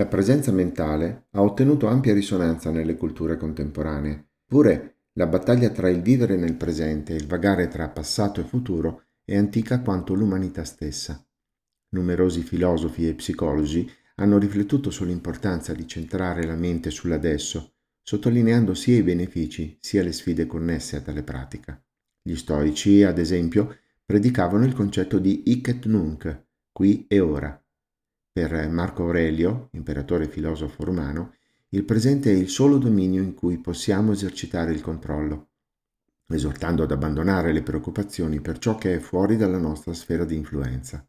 La presenza mentale ha ottenuto ampia risonanza nelle culture contemporanee, pure la battaglia tra il vivere nel presente e il vagare tra passato e futuro è antica quanto l'umanità stessa. Numerosi filosofi e psicologi hanno riflettuto sull'importanza di centrare la mente sull'adesso, sottolineando sia i benefici sia le sfide connesse a tale pratica. Gli stoici, ad esempio, predicavano il concetto di hic et nunc, qui e ora. Per Marco Aurelio, imperatore filosofo romano, il presente è il solo dominio in cui possiamo esercitare il controllo, esortando ad abbandonare le preoccupazioni per ciò che è fuori dalla nostra sfera di influenza.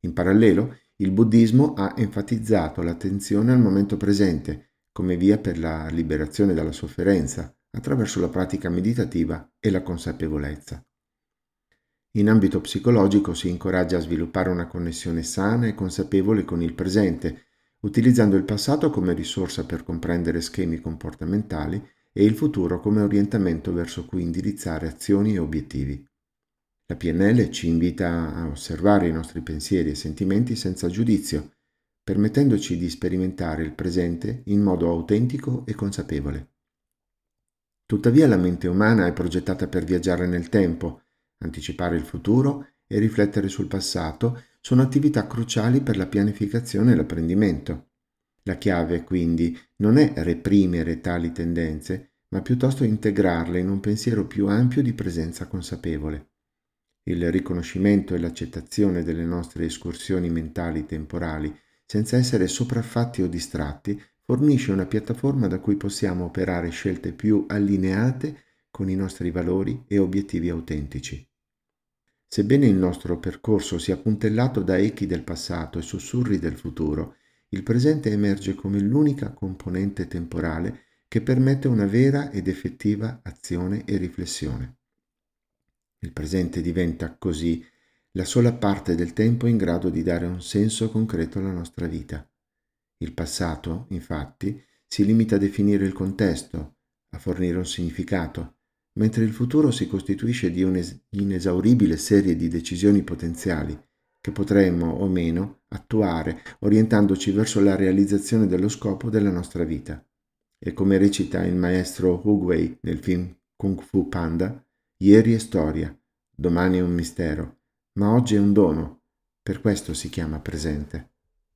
In parallelo, il buddismo ha enfatizzato l'attenzione al momento presente come via per la liberazione dalla sofferenza attraverso la pratica meditativa e la consapevolezza. In ambito psicologico si incoraggia a sviluppare una connessione sana e consapevole con il presente, utilizzando il passato come risorsa per comprendere schemi comportamentali e il futuro come orientamento verso cui indirizzare azioni e obiettivi. La PNL ci invita a osservare i nostri pensieri e sentimenti senza giudizio, permettendoci di sperimentare il presente in modo autentico e consapevole. Tuttavia la mente umana è progettata per viaggiare nel tempo, anticipare il futuro e riflettere sul passato sono attività cruciali per la pianificazione e l'apprendimento. La chiave, quindi, non è reprimere tali tendenze, ma piuttosto integrarle in un pensiero più ampio di presenza consapevole. Il riconoscimento e l'accettazione delle nostre escursioni mentali temporali, senza essere sopraffatti o distratti, fornisce una piattaforma da cui possiamo operare scelte più allineate con i nostri valori e obiettivi autentici. Sebbene il nostro percorso sia puntellato da echi del passato e sussurri del futuro, il presente emerge come l'unica componente temporale che permette una vera ed effettiva azione e riflessione. Il presente diventa così la sola parte del tempo in grado di dare un senso concreto alla nostra vita. Il passato, infatti, si limita a definire il contesto, a fornire un significato, mentre il futuro si costituisce di un'inesauribile serie di decisioni potenziali che potremmo o meno attuare orientandoci verso la realizzazione dello scopo della nostra vita. E come recita il maestro Hugwei nel film Kung Fu Panda, ieri è storia, domani è un mistero, ma oggi è un dono, per questo si chiama presente.